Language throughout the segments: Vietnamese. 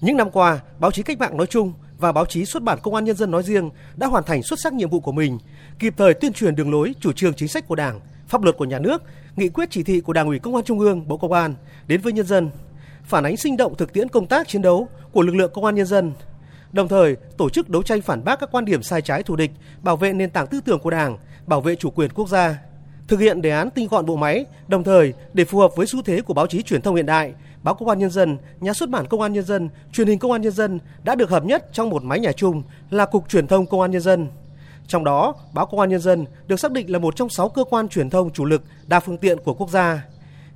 Những năm qua, báo chí cách mạng nói chung và báo chí xuất bản Công an Nhân dân nói riêng đã hoàn thành xuất sắc nhiệm vụ của mình, kịp thời tuyên truyền đường lối, chủ trương chính sách của Đảng, pháp luật của nhà nước, nghị quyết chỉ thị của Đảng ủy Công an Trung ương, Bộ Công an đến với nhân dân, phản ánh sinh động thực tiễn công tác chiến đấu của lực lượng Công an Nhân dân, đồng thời tổ chức đấu tranh phản bác các quan điểm sai trái thù địch, bảo vệ nền tảng tư tưởng của Đảng, bảo vệ chủ quyền quốc gia, thực hiện đề án tinh gọn bộ máy, đồng thời để phù hợp với xu thế của báo chí truyền thông hiện đại, báo Công an Nhân dân, nhà xuất bản Công an Nhân dân, truyền hình Công an Nhân dân đã được hợp nhất trong một mái nhà chung là Cục Truyền thông Công an Nhân dân. Trong đó, báo Công an Nhân dân được xác định là một trong 6 cơ quan truyền thông chủ lực đa phương tiện của quốc gia.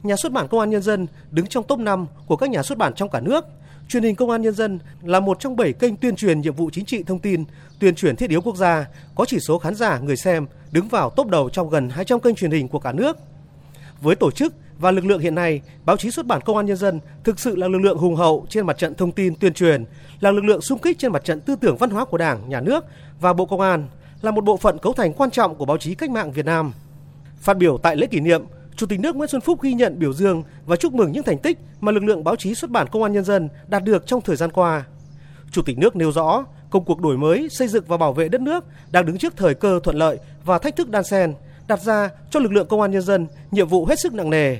Nhà xuất bản Công an Nhân dân đứng trong top 5 của các nhà xuất bản trong cả nước. Truyền hình Công an Nhân dân là một trong 7 kênh tuyên truyền nhiệm vụ chính trị thông tin, tuyên truyền thiết yếu quốc gia, có chỉ số khán giả người xem đứng vào top đầu trong gần 200 kênh truyền hình của cả nước. Với tổ chức và lực lượng hiện nay, báo chí xuất bản Công an Nhân dân thực sự là lực lượng hùng hậu trên mặt trận thông tin tuyên truyền, là lực lượng xung kích trên mặt trận tư tưởng văn hóa của Đảng, Nhà nước và Bộ Công an, là một bộ phận cấu thành quan trọng của báo chí cách mạng Việt Nam. Phát biểu tại lễ kỷ niệm, Chủ tịch nước Nguyễn Xuân Phúc ghi nhận biểu dương và chúc mừng những thành tích mà lực lượng báo chí xuất bản Công an Nhân dân đạt được trong thời gian qua. Chủ tịch nước nêu rõ, công cuộc đổi mới, xây dựng và bảo vệ đất nước đang đứng trước thời cơ thuận lợi và thách thức đan xen, đặt ra cho lực lượng công an nhân dân nhiệm vụ hết sức nặng nề.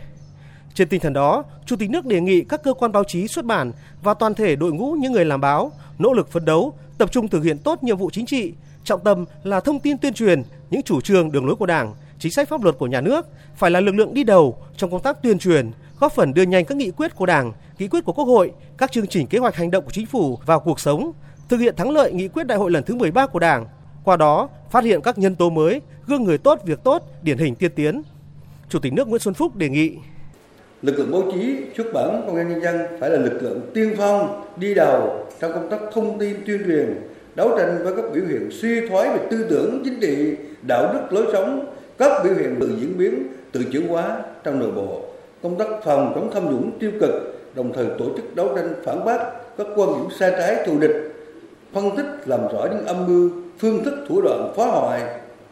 Trên tinh thần đó, Chủ tịch nước đề nghị các cơ quan báo chí xuất bản và toàn thể đội ngũ những người làm báo nỗ lực phấn đấu, tập trung thực hiện tốt nhiệm vụ chính trị, trọng tâm là thông tin tuyên truyền những chủ trương đường lối của Đảng, chính sách pháp luật của nhà nước, phải là lực lượng đi đầu trong công tác tuyên truyền, góp phần đưa nhanh các nghị quyết của Đảng, nghị quyết của Quốc hội, các chương trình kế hoạch hành động của chính phủ vào cuộc sống, thực hiện thắng lợi nghị quyết đại hội lần thứ 13 của Đảng, qua đó phát hiện các nhân tố mới, gương người tốt việc tốt, điển hình tiên tiến. Chủ tịch nước Nguyễn Xuân Phúc đề nghị lực lượng báo chí xuất bản công an nhân dân phải là lực lượng tiên phong đi đầu trong công tác thông tin tuyên truyền đấu tranh với các biểu hiện suy thoái về tư tưởng chính trị đạo đức lối sống các biểu hiện tự diễn biến tự chuyển hóa trong nội bộ. Công tác phòng chống tham nhũng tiêu cực, đồng thời tổ chức đấu tranh phản bác các quan điểm sai trái thù địch, phân tích làm rõ những âm mưu, phương thức thủ đoạn phá hoại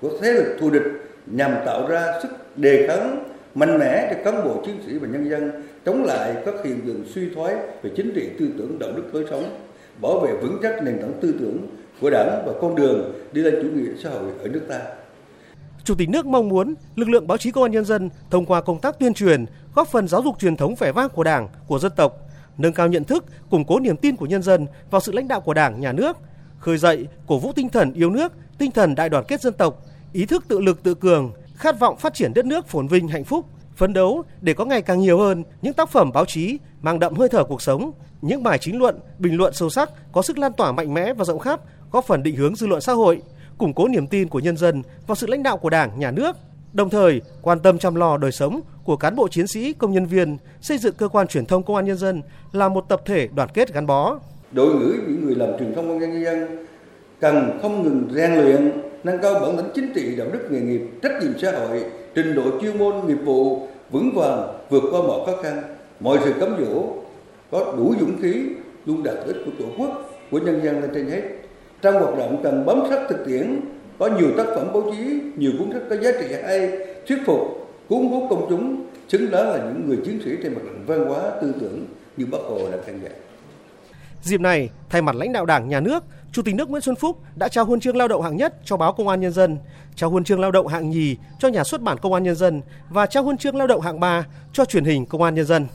của thế lực thù địch nhằm tạo ra sức đề kháng mạnh mẽ cho cán bộ chiến sĩ và nhân dân, chống lại các hiện tượng suy thoái về chính trị, tư tưởng, đạo đức, lối sống, bảo vệ vững chắc nền tảng tư tưởng của đảng và con đường đi lên chủ nghĩa xã hội ở nước ta. Chủ tịch nước mong muốn lực lượng báo chí công an nhân dân thông qua công tác tuyên truyền góp phần giáo dục truyền thống vẻ vang của Đảng, của dân tộc, nâng cao nhận thức, củng cố niềm tin của nhân dân vào sự lãnh đạo của Đảng, Nhà nước, khơi dậy, cổ vũ tinh thần yêu nước, tinh thần đại đoàn kết dân tộc, ý thức tự lực tự cường, khát vọng phát triển đất nước phồn vinh hạnh phúc, phấn đấu để có ngày càng nhiều hơn những tác phẩm báo chí mang đậm hơi thở cuộc sống, những bài chính luận, bình luận sâu sắc có sức lan tỏa mạnh mẽ và rộng khắp, góp phần định hướng dư luận xã hội, củng cố niềm tin của nhân dân vào sự lãnh đạo của Đảng, Nhà nước, đồng thời quan tâm chăm lo đời sống của cán bộ chiến sĩ, công nhân viên, xây dựng cơ quan truyền thông công an nhân dân là một tập thể đoàn kết gắn bó. Đội ngũ những người làm truyền thông công an nhân dân cần không ngừng rèn luyện, nâng cao bản lĩnh chính trị, đạo đức nghề nghiệp, trách nhiệm xã hội, trình độ chuyên môn nghiệp vụ vững vàng vượt qua mọi khó khăn, mọi sự cấm dỗ, có đủ dũng khí luôn đạt ích của tổ quốc, của nhân dân lên trên hết trong hoạt động cần bám sát thực tiễn có nhiều tác phẩm báo chí nhiều cuốn sách có giá trị hay thuyết phục cuốn hút công chúng xứng đáng là những người chiến sĩ trên mặt trận văn hóa tư tưởng như bác hồ đã căn dặn Dịp này, thay mặt lãnh đạo Đảng, Nhà nước, Chủ tịch nước Nguyễn Xuân Phúc đã trao huân chương lao động hạng nhất cho báo Công an Nhân dân, trao huân chương lao động hạng nhì cho nhà xuất bản Công an Nhân dân và trao huân chương lao động hạng ba cho truyền hình Công an Nhân dân.